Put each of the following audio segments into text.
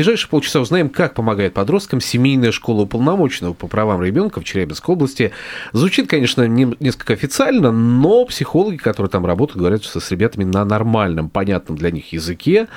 ближайшие полчаса узнаем, как помогает подросткам семейная школа уполномоченного по правам ребенка в Челябинской области. Звучит, конечно, не- несколько официально, но психологи, которые там работают, говорят, что с ребятами на нормальном, понятном для них языке,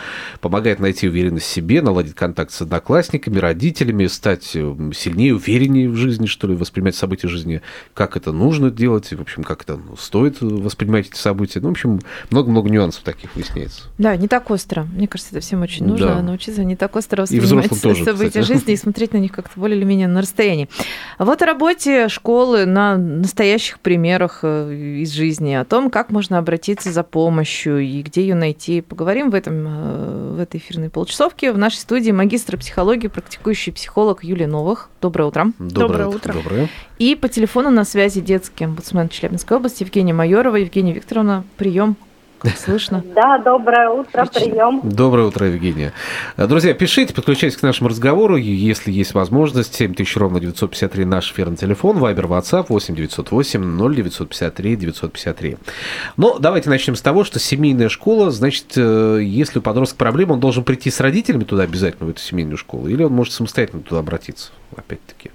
помогает найти уверенность в себе, наладить контакт с одноклассниками, родителями, стать э, сильнее, увереннее в жизни, что ли, воспринимать события жизни, как это нужно делать, в общем, как это стоит воспринимать эти события. Ну, в общем, много-много нюансов таких выясняется. Да, не так остро. Мне кажется, это всем очень нужно Да. научиться не так остро И воспринимать тоже, события кстати. жизни и смотреть на них как-то более или менее на расстоянии. А вот о работе школы на настоящих примерах э, из жизни, о том, как можно обратиться за помощью и где ее найти. Поговорим в, этом, э, в этой эфирной полчасовке. В нашей студии магистр психологии, практикующий психолог Юлия Новых. Доброе утро. Доброе, утро. Доброе. И по телефону на связи детский омбудсмен Челябинской области Евгения Майорова. Евгения Викторовна, прием. Слышно? Да, доброе утро, прием. Доброе утро, Евгения. Э, Друзья, пишите, подключайтесь к нашему разговору, если есть возможность. 7000 ровно 953 наш эфирный телефон, Вайбер, WhatsApp 8 908 0953 953. Но давайте начнем с того, что семейная школа, значит, э, если у подростка проблема, он должен прийти с родителями туда обязательно, в эту семейную школу, или он может самостоятельно туда обратиться, опять-таки.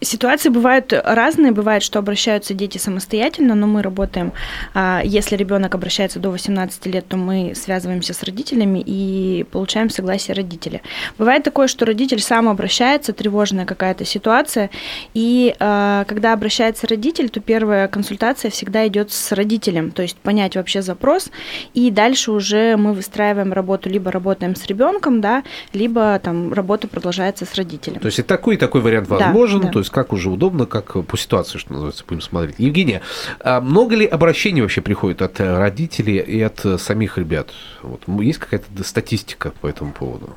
Ситуации бывают разные. Бывает, что обращаются дети самостоятельно, но мы работаем. а, Если ребенок обращается до 18 лет, то мы связываемся с родителями и получаем согласие родителя. Бывает такое, что родитель сам обращается, тревожная какая-то ситуация, и а, когда обращается родитель, то первая консультация всегда идет с родителем, то есть понять вообще запрос, и дальше уже мы выстраиваем работу, либо работаем с ребенком, да, либо там работа продолжается с родителем. То есть и такой, и такой вариант Да, возможен, да. то есть как уже удобно, как по ситуации, что называется, будем смотреть. Евгения, а много ли обращений вообще приходит от родителей и от самих ребят? Вот, есть какая-то статистика по этому поводу?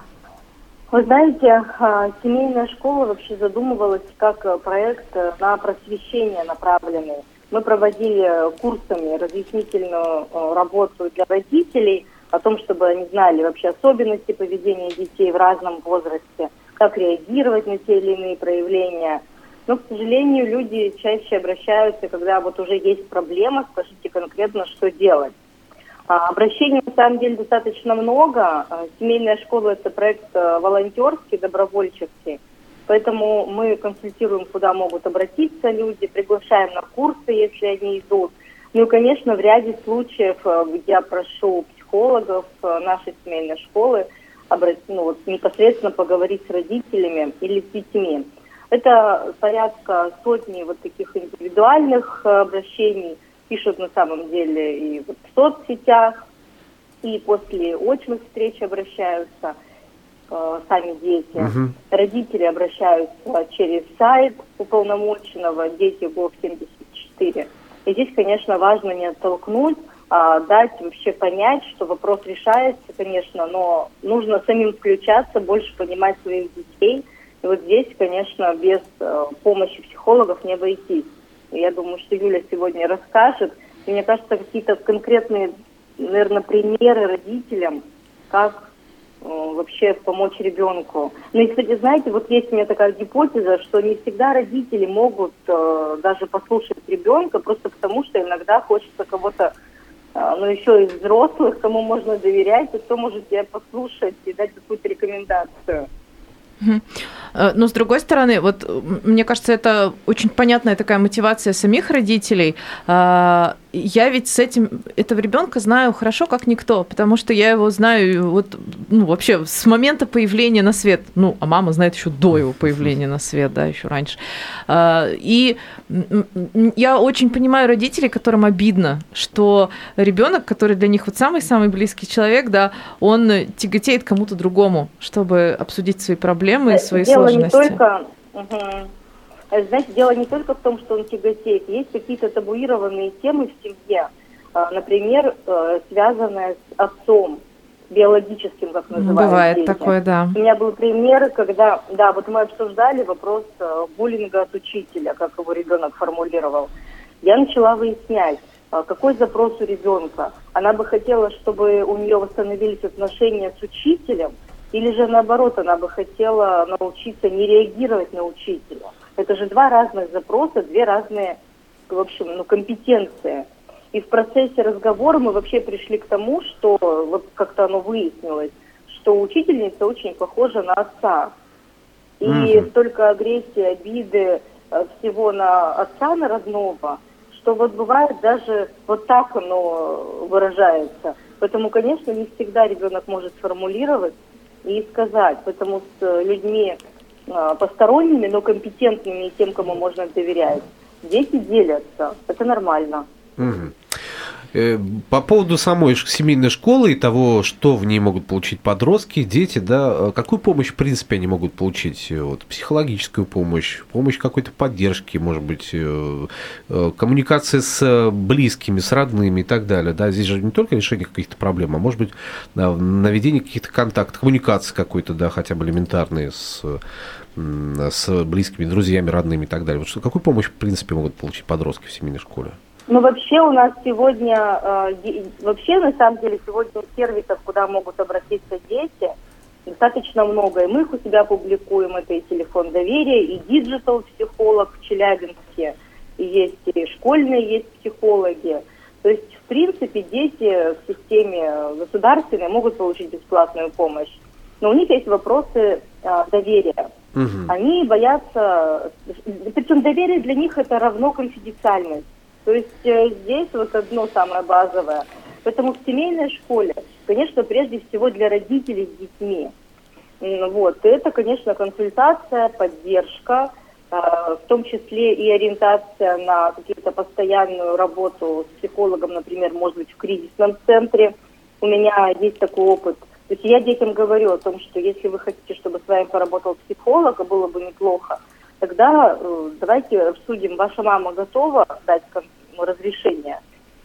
Вы знаете, а, семейная школа вообще задумывалась как э, проект э, на просвещение направленный. Мы проводили курсами разъяснительную э, работу для родителей о том, чтобы они знали вообще особенности поведения детей в разном возрасте, как реагировать на те или иные проявления. Но, к сожалению, люди чаще обращаются, когда вот уже есть проблема, скажите конкретно, что делать. А, Обращений на самом деле достаточно много. А, Семейная школа – это проект э, волонтерский, добровольческий. Поэтому мы консультируем, куда могут обратиться люди, приглашаем на курсы, если они идут. Ну и, конечно, в ряде случаев я прошу психологов нашей семейной школы обра- ну, вот, непосредственно поговорить с родителями или с детьми. Это порядка сотни вот таких индивидуальных э, обращений, пишут на самом деле и вот в соцсетях, и после очных встреч обращаются э, сами дети. Мгм. Родители обращаются через сайт уполномоченного «Дети ГОВ-74». И здесь, конечно, важно не оттолкнуть, а дать вообще понять, что вопрос решается, конечно, но нужно самим включаться, больше понимать своих детей. И вот здесь, конечно, без э, помощи психологов не обойтись. И я думаю, что Юля сегодня расскажет. И мне кажется, какие-то конкретные, наверное, примеры родителям, как э, вообще помочь ребенку. Ну и, кстати, знаете, вот есть у меня такая гипотеза, что не всегда родители могут э, даже послушать ребенка, просто потому что иногда хочется кого-то, э, ну еще из взрослых, кому можно доверять, и кто может тебя послушать и дать какую-то рекомендацию. Э, Но с другой стороны, вот мне кажется, это очень понятная такая мотивация самих родителей. Я ведь с этим этого ребенка знаю хорошо, как никто, потому что я его знаю вот ну вообще с момента появления на свет. Ну, а мама знает еще до его появления на свет, да, еще раньше. А, И я очень понимаю родителей, которым обидно, что ребенок, который для них вот самый-самый близкий человек, да, он тяготеет кому-то другому, чтобы обсудить свои проблемы и свои дело сложности. не только. Э, знаете, дело не только в том, что он тяготеет. Есть какие-то табуированные темы в семье, А, например, э, связанные с отцом биологическим, как называют Бывает дети. такое, да. У меня был пример, когда, да, вот мы обсуждали вопрос э, буллинга от учителя, как его ребенок формулировал. Я начала выяснять, а, какой запрос у ребенка. Она бы хотела, чтобы у нее восстановились отношения с учителем, или же наоборот, она бы хотела научиться не реагировать на учителя. Это же два разных запроса, две разные, в общем, ну, компетенции. И в процессе разговора мы вообще пришли к тому, что вот как-то оно выяснилось, что учительница очень похожа на отца. И Мгм. столько агрессии, обиды э, всего на отца, на родного, что вот бывает даже вот так оно выражается. Поэтому, конечно, не всегда ребенок может сформулировать и сказать. Поэтому с людьми э, посторонними, но компетентными и тем, кому можно доверять, дети делятся. Это нормально. Мгм. Э, По поводу самой семейной школы и того, что в ней могут получить подростки, дети, да, э, какую помощь, в принципе, они могут получить? Э, Вот, психологическую помощь, помощь какой-то поддержки, может быть, коммуникация с близкими, с родными и так далее. Да? Здесь же не только решение каких-то проблем, а может быть, да, наведение каких-то контактов, коммуникации какой-то, да, хотя бы элементарные с, с близкими, друзьями, родными и так далее. Вот что, какую помощь, в принципе, могут получить подростки в семейной школе? Ну, вообще у нас сегодня, э, вообще, на самом деле, сегодня сервисов, куда могут обратиться дети, достаточно много. И мы их у себя публикуем. Это и телефон доверия, и digital-психолог в Челябинске, и есть и школьные есть психологи. То есть, в принципе, дети в системе государственной могут получить бесплатную помощь. Но у них есть вопросы э, доверия. Мгм. Они боятся, причем доверие для них это равно конфиденциальность. То есть э, здесь вот одно самое базовое. Поэтому в семейной школе, конечно, прежде всего для родителей с детьми. Вот, это, конечно, консультация, поддержка, э, в том числе и ориентация на какую-то постоянную работу с психологом, например, может быть, в кризисном центре. У меня есть такой опыт. То есть я детям говорю о том, что если вы хотите, чтобы с вами поработал психолог, а было бы неплохо, тогда э, давайте обсудим, ваша мама готова дать ну, разрешение,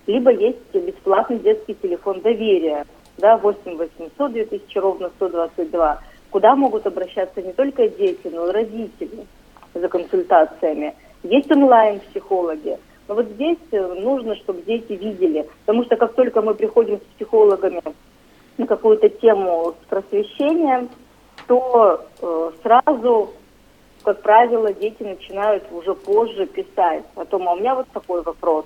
либо есть бесплатный детский телефон доверия, да, 8 800 2000 ровно 122, куда могут обращаться не только дети, но и родители за консультациями. Есть онлайн-психологи. Но вот здесь э, нужно, чтобы дети видели, потому что как только мы приходим с психологами на какую-то тему с просвещением, то э, сразу, как правило, дети начинают уже позже писать о том, а у меня вот такой вопрос.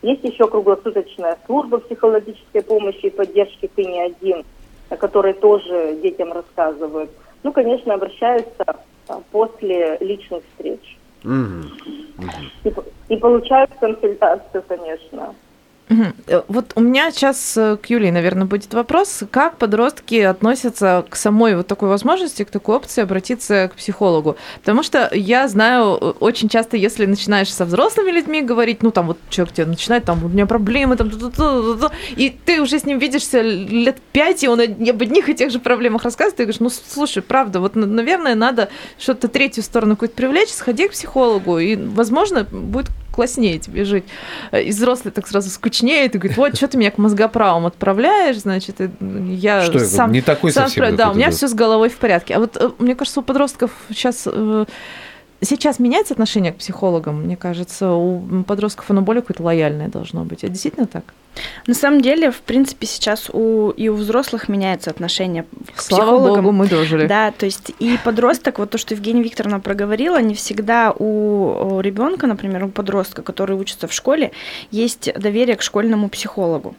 Есть еще круглосуточная служба психологической помощи и поддержки «Ты не один», о которой тоже детям рассказывают. Ну, конечно, обращаются а, после личных встреч. Мгм. И, п- и получают консультацию, конечно. Э, Вот у меня сейчас к Юлии, наверное, будет вопрос, как подростки относятся к самой вот такой возможности, к такой опции обратиться к психологу. Потому что я знаю, э, очень часто, если начинаешь со взрослыми людьми говорить, ну там вот человек тебе начинает, там у меня проблемы, там, и ты уже с ним видишься лет пять, и он об одних и тех же проблемах рассказывает, ты говоришь, ну слушай, правда, вот, наверное, надо что-то третью сторону какую-то привлечь, сходи к психологу, и, возможно, будет класснее тебе жить. Э, И взрослый так сразу скучнеет и говорит, вот, что ты меня к мозгоправам отправляешь, значит, и я Что сам... не такой сам совсем спра- Да, у меня все с головой в порядке. А вот э, мне кажется, у подростков сейчас сейчас меняется отношение к психологам. Мне кажется, у подростков оно более какое-то лояльное должно быть. Это действительно так? На самом деле, в принципе, сейчас у, и у взрослых меняется отношение к Слава психологам. богу, мы дожили. Да, то есть и подросток, вот то, что Евгения Викторовна проговорила, не всегда у ребенка, например, у подростка, который учится в школе, есть доверие к школьному психологу.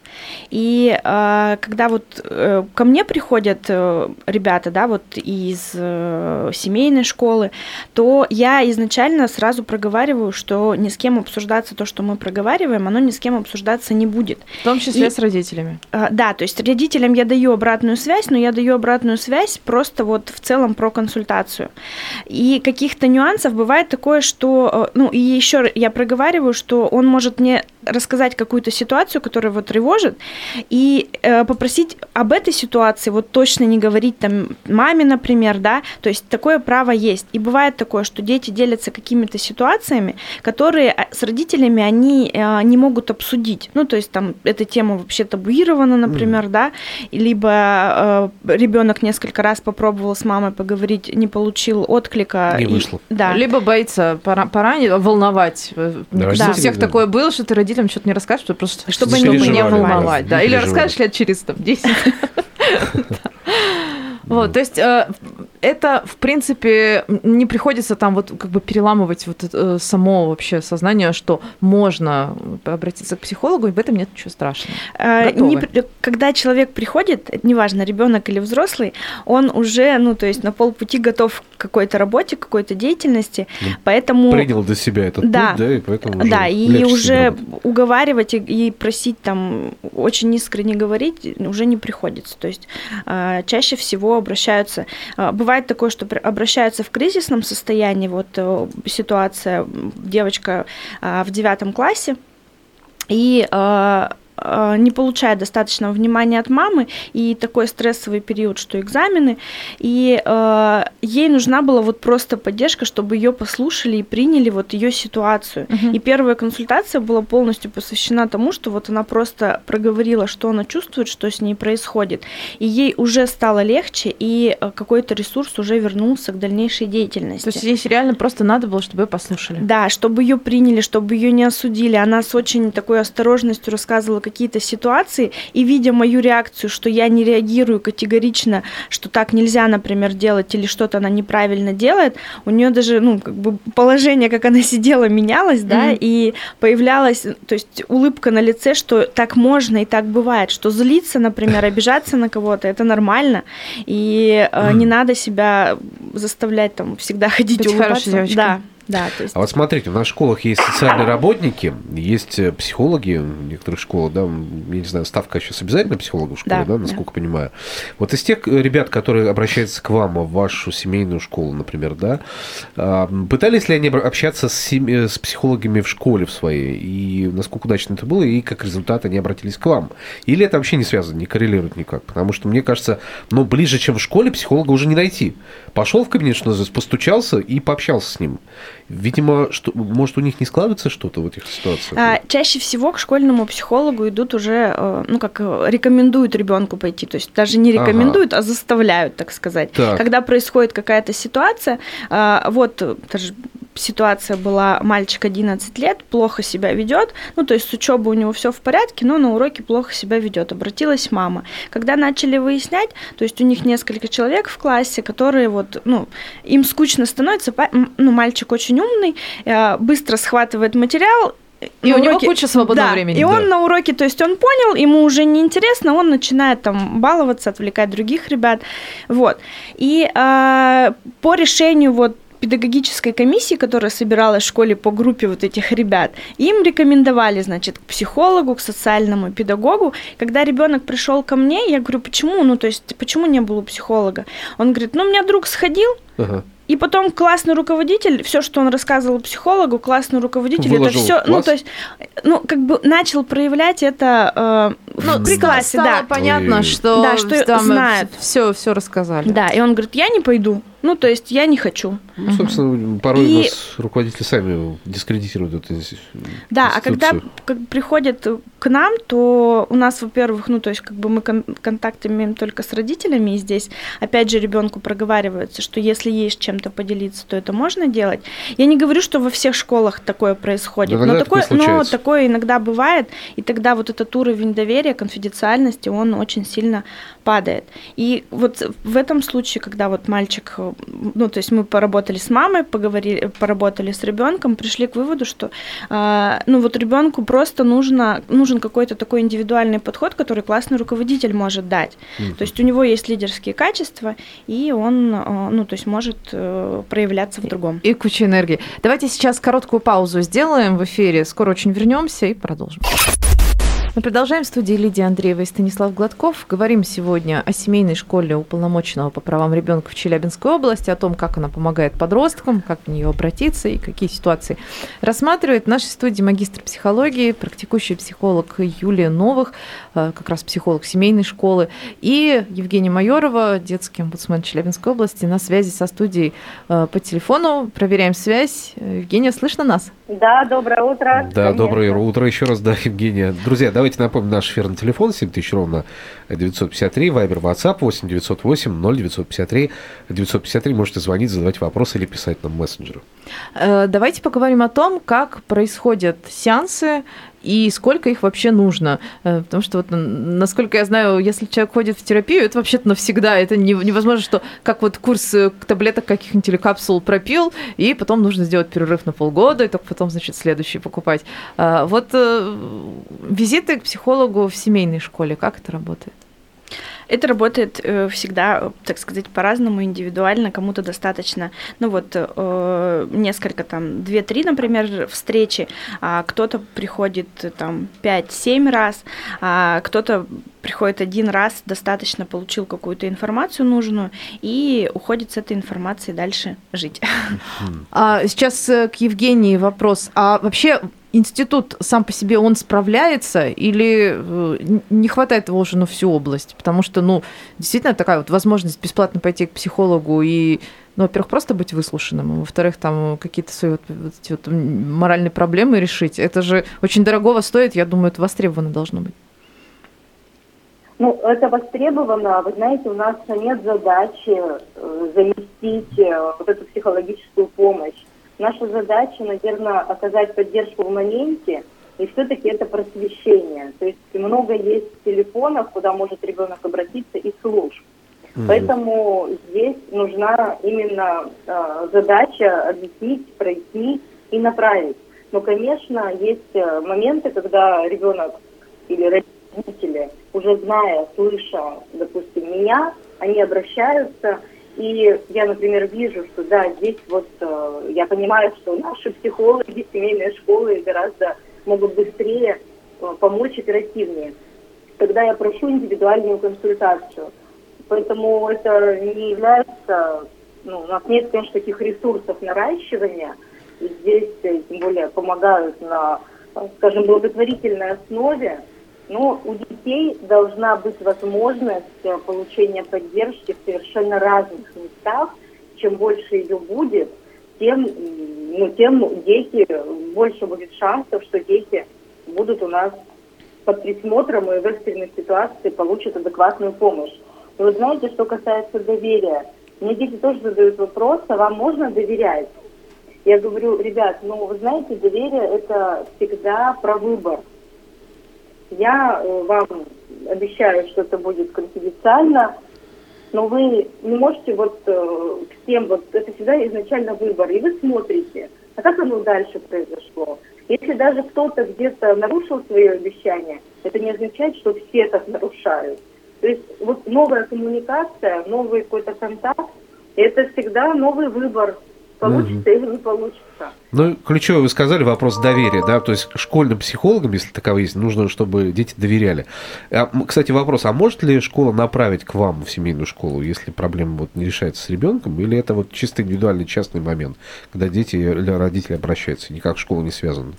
И э, когда вот э, ко мне приходят э, ребята, да, вот из э, семейной школы, то я изначально сразу проговариваю, что ни с кем обсуждаться то, что мы проговариваем, оно ни с кем обсуждаться не будет. В том числе И- с родителями. А, Да, то есть родителям я даю обратную связь, но я даю обратную связь просто вот в целом про консультацию. И каких-то нюансов бывает такое, что, э, ну и еще я проговариваю, что он может мне рассказать какую-то ситуацию, которая его тревожит, и э, попросить об этой ситуации вот точно не говорить там маме, например, да, то есть такое право есть. И бывает такое, что дети делятся какими-то ситуациями, которые а, с родителями они э, не могут обсудить. Ну, то есть там эта тема вообще табуирована, например, да, и либо э, ребенок несколько раз попробовал с мамой поговорить, не получил отклика. Не и- вышло. да. Либо боится пора, пора волновать. Мне кажется, у Родители, всех да. такое было, что ты родителям что-то не расскажешь, чтобы просто Чтобы не не волновать. да, Да, или расскажешь лет через там, 10. Вот, то есть э, это, в принципе, не приходится там вот как бы переламывать вот это, э, само вообще сознание, что можно обратиться к психологу, и в этом нет ничего страшного. Э, Готовы. не когда человек приходит, неважно, ребенок или взрослый, он уже, ну, то есть на полпути готов к какой-то работе, к какой-то деятельности, Ну, поэтому... Принял для себя этот Да. путь, да, и поэтому уже Да, и уже работать. уговаривать и, и просить там очень искренне говорить уже не приходится. То есть э, чаще всего обращаются. э, бывает такое, что обращаются в кризисном состоянии. Вот э, ситуация, девочка э, в девятом классе и э, не получает достаточного внимания от мамы, и такой стрессовый период, что экзамены, и э, ей нужна была вот просто поддержка, чтобы ее послушали и приняли вот ее ситуацию. Мгм. И первая консультация была полностью посвящена тому, что вот она просто проговорила, что она чувствует, что с ней происходит, и ей уже стало легче, и э, какой-то ресурс уже вернулся к дальнейшей деятельности. То есть здесь реально просто надо было, чтобы ее послушали. Да, чтобы ее приняли, чтобы ее не осудили. Она с очень такой осторожностью рассказывала какие-то ситуации, и видя мою реакцию, что я не реагирую категорично, что так нельзя, например, делать, или что-то она неправильно делает, у нее даже, ну, как бы положение, как она сидела, менялось, да, Мгм. и появлялась, то есть улыбка на лице, что так можно и так бывает, что злиться, например, обижаться на кого-то, это нормально, и э, не надо себя заставлять там всегда ходить Быть улыбаться. девочкой. Да, да, то есть. А вот смотрите, в наших школах есть социальные работники, есть э, психологи в некоторых школах, да, я не знаю, ставка сейчас обязательно психолога в школе, Да, да, да. насколько понимаю. Вот из тех э, ребят, которые обращаются к вам в вашу семейную школу, например, да, а, пытались ли они общаться с, сем- э, с психологами в школе в своей, и насколько удачно это было, и как результат они обратились к вам? Или это вообще не связано, не коррелирует никак? Потому что мне кажется, ну, ближе, чем в школе, психолога уже не найти. Пошел в кабинет, что называется, постучался и пообщался с ним. Видимо, что, может, у них не складывается что-то в этих ситуациях? А, чаще всего к школьному психологу идут уже, э, ну как э, рекомендуют ребенку пойти, то есть даже не Ага. рекомендуют, а заставляют, так сказать. Так. Когда происходит какая-то ситуация, а, вот э, даже ситуация была, мальчик 11 лет, плохо себя ведет, ну то есть с учебой у него все в порядке, но на уроке плохо себя ведет. Обратилась мама. Когда начали выяснять, то есть у них несколько человек в классе, которые вот, ну, им скучно становится, ну мальчик очень умный, э, быстро схватывает материал, И на у него уроке- куча свободного да, времени. И Да. он на уроке, то есть он понял, ему уже неинтересно, он начинает там баловаться, отвлекать других ребят. Вот. И а, по решению вот педагогической комиссии, которая собиралась в школе по группе вот этих ребят, им рекомендовали, значит, к психологу, к социальному педагогу. Когда ребенок пришел ко мне, я говорю, почему, ну, то есть, почему не было у психолога? Он говорит, ну, у меня друг сходил, Ага. и потом классный руководитель, все, что он рассказывал психологу, классный руководитель, Выложил это все, ну то есть, ну как бы начал проявлять это э, Ну, при классе, стало да. понятно, что, Да, что там знает. все, все рассказали. Да, и он говорит, я не пойду. Ну, то есть я не хочу. Ну, собственно, порой И- нас руководители сами дискредитируют эту Да, а когда как приходят к нам, то у нас, во-первых, ну, то есть как бы мы кон- контакт имеем только с родителями, и здесь, опять же, ребенку проговаривается, что если есть чем-то поделиться, то это можно делать. Я не говорю, что во всех школах такое происходит, Но такое такое, но такое иногда бывает, и тогда вот этот уровень доверия, конфиденциальности, он очень сильно падает. И вот в этом случае, когда вот мальчик, ну, то есть мы поработали с мамой, поговорили, поработали с ребенком, пришли к выводу, что, а, ну, вот ребенку просто нужно, нужен какой-то такой индивидуальный подход, который классный руководитель может дать. Мгм. То есть у него есть лидерские качества, и он, э, ну, то есть может э, проявляться в другом. И куча энергии. Давайте сейчас короткую паузу сделаем в эфире. Скоро очень вернемся и продолжим. Мы продолжаем в студии Лидия Андреева и Станислав Гладков. Говорим сегодня о семейной школе уполномоченного по правам ребенка в Челябинской области, о том, как она помогает подросткам, как в нее обратиться и какие ситуации рассматривает. В нашей студии магистр психологии, практикующий психолог Юлия Новых, э, как раз психолог семейной школы, и Евгения Майорова, детский омбудсмен Челябинской области, на связи со студией э, по телефону. Проверяем связь. Э, Евгения, слышно нас? Да, доброе утро. Да, Конечно. доброе утро еще раз, да, Евгения. Друзья, давайте напомним наш эфирный телефон 7000 ровно 953, Вайбер, WhatsApp 8 908 0953 953. Можете звонить, задавать вопросы или писать нам в мессенджеры. Э, Давайте поговорим о том, как происходят сеансы и сколько их вообще нужно. Э, Потому что, вот, насколько я знаю, если человек ходит в терапию, это вообще-то навсегда. Это не- невозможно, что как вот курс э, таблеток каких-нибудь или капсул пропил, и потом нужно сделать перерыв на полгода, и только потом, значит, следующий покупать. А, Вот э, визиты к психологу в семейной школе, как это работает? Это работает э, всегда, так сказать, по-разному, индивидуально. Кому-то достаточно, ну вот, э, несколько там, 2-3, например, встречи, а кто-то приходит э, там 5-7 раз, а кто-то приходит один раз, достаточно получил какую-то информацию нужную и уходит с этой информацией дальше жить. А сейчас э, к Евгении вопрос. А вообще институт сам по себе, он справляется или э, не хватает его уже на всю область? Потому что, ну, действительно такая вот возможность бесплатно пойти к психологу и, ну, во-первых, просто быть выслушанным, а во-вторых, там какие-то свои вот, вот эти вот моральные проблемы решить. Это же очень дорогого стоит, я думаю, это востребовано должно быть. Ну, это востребовано. Вы знаете, у нас нет задачи э, заместить э, вот эту психологическую помощь. Наша задача, наверное, оказать поддержку в моменте, и все-таки это просвещение. То есть много есть телефонов, куда может ребенок обратиться, и служб. Поэтому здесь нужна именно э, задача объяснить, прояснить и направить. Но, конечно, есть э, моменты, когда ребенок или родители, уже зная, слыша, допустим, меня, они обращаются, и я, например, вижу, что да, здесь вот э, я понимаю, что наши психологи, семейные школы гораздо могут быстрее э, помочь оперативнее. Тогда я прошу индивидуальную консультацию. Поэтому это не является, ну, у нас нет, конечно, таких ресурсов наращивания, и здесь, э, тем более, помогают на, скажем, благотворительной основе, но у детей должна быть возможность э, получения поддержки в совершенно разных местах. Чем больше ее будет, тем, ну, тем дети, больше будет шансов, что дети будут у нас под присмотром и в экстренной ситуации получат адекватную помощь. И вот знаете, что касается доверия, мне дети тоже задают вопрос, а вам можно доверять? Я говорю, ребят, ну вы знаете, доверие это всегда про выбор. Я э, вам обещаю, что это будет конфиденциально, но вы не можете вот э, всем, вот это всегда изначально выбор, и вы смотрите, а как оно дальше произошло. Если даже кто-то где-то нарушил свое обещание, это не означает, что все так нарушают. То есть вот новая коммуникация, новый какой-то контакт, это всегда новый выбор, получится или не получится. Ну, ключевой вы сказали вопрос доверия, да, то есть школьным психологам, если таковые есть, нужно, чтобы дети доверяли. А, кстати, вопрос, а может ли школа направить к вам в семейную школу, если проблема вот не решается с ребенком, или это вот чисто индивидуальный частный момент, когда дети или родители обращаются, никак школа не связана?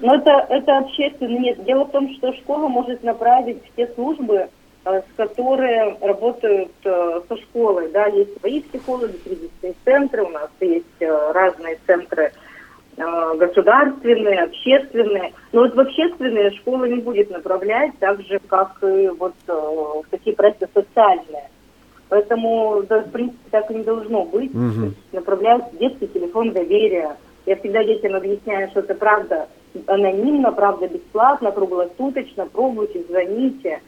Но это, это общественно. Нет, дело в том, что школа может направить в те службы, с которые работают э, со школой. Да, есть свои психологи, кризисные центры, у нас есть э, разные центры э, государственные, общественные. Но вот в общественные школа не будет направлять, так же, как и вот э, в такие проекты социальные. Поэтому, да, в принципе, так и не должно быть. Есть направляют детский телефон доверия. Я всегда детям объясняю, что это правда анонимно, правда бесплатно, круглосуточно. Пробуйте, звоните.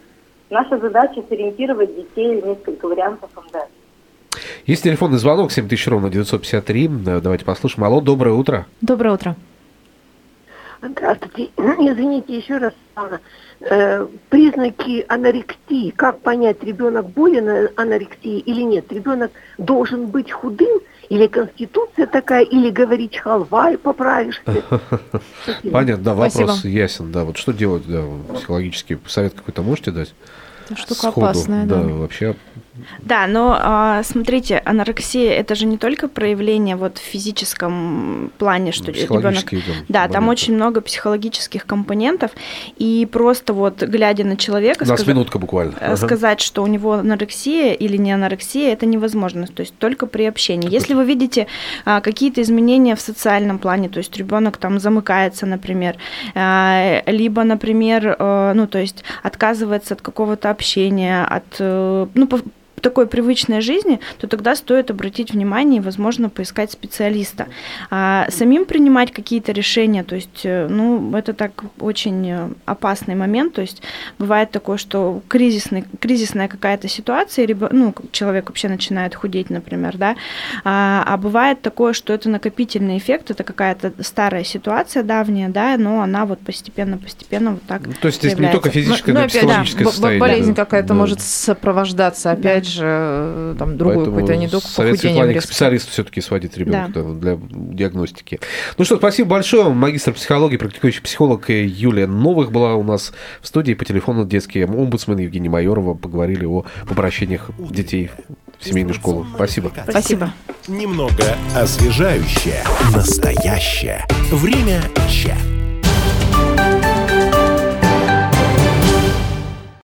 Наша задача сориентировать детей в несколько вариантов дать. Есть телефонный звонок 7000 ровно 953. Э, Давайте послушаем. Алло, доброе утро. Доброе утро. Здравствуйте. Извините еще раз. Анна. Э, признаки анорексии. Как понять, ребенок болен анорексией или нет? Ребенок должен быть худым или конституция такая, или говорить халва и поправишься. Спасибо. Понятно, да, вопрос Спасибо. ясен. Да, вот что делать, да, психологический совет какой-то можете дать? Это штука Сходу? опасная, да. вообще. Да, но а, смотрите, анорексия это же не только проявление вот в физическом плане, что ребенок психологические там Да, там очень много психологических компонентов, и просто вот глядя на человека, сказа- минутка буквально. э, Ага. сказать, что у него анорексия или не анорексия, это невозможно, то есть только при общении. Если вы видите а, какие-то изменения в социальном плане, то есть ребенок там замыкается, например, а, либо, например, э, ну то есть отказывается от какого-то общения, от, э, ну такой привычной жизни, то тогда стоит обратить внимание и, возможно, поискать специалиста. А самим принимать какие-то решения, то есть, э, ну, это так очень э, опасный момент, то есть бывает такое, что кризисный, кризисная какая-то ситуация, ребё- ну, человек вообще начинает худеть, например, да, а, а бывает такое, что это накопительный эффект, это какая-то старая ситуация давняя, да, но она вот постепенно-постепенно вот так Ну, То есть не только физическое, Ну, но и опять, да, психологическое б- состояние. болезнь да. какая-то Да. может сопровождаться, опять же, э, там, другой Поэтому какой-то недуг, совет Светлане к специалисту все-таки сводить ребенка для диагностики. Ну что, спасибо большое. Магистр психологии, практикующий психолог Юлия Новых была у нас в студии по телефону детский омбудсмен Евгений Майорова. Поговорили о обращениях детей в семейную школу. Спасибо. Спасибо. Немного освежающее. Настоящее. Время чат.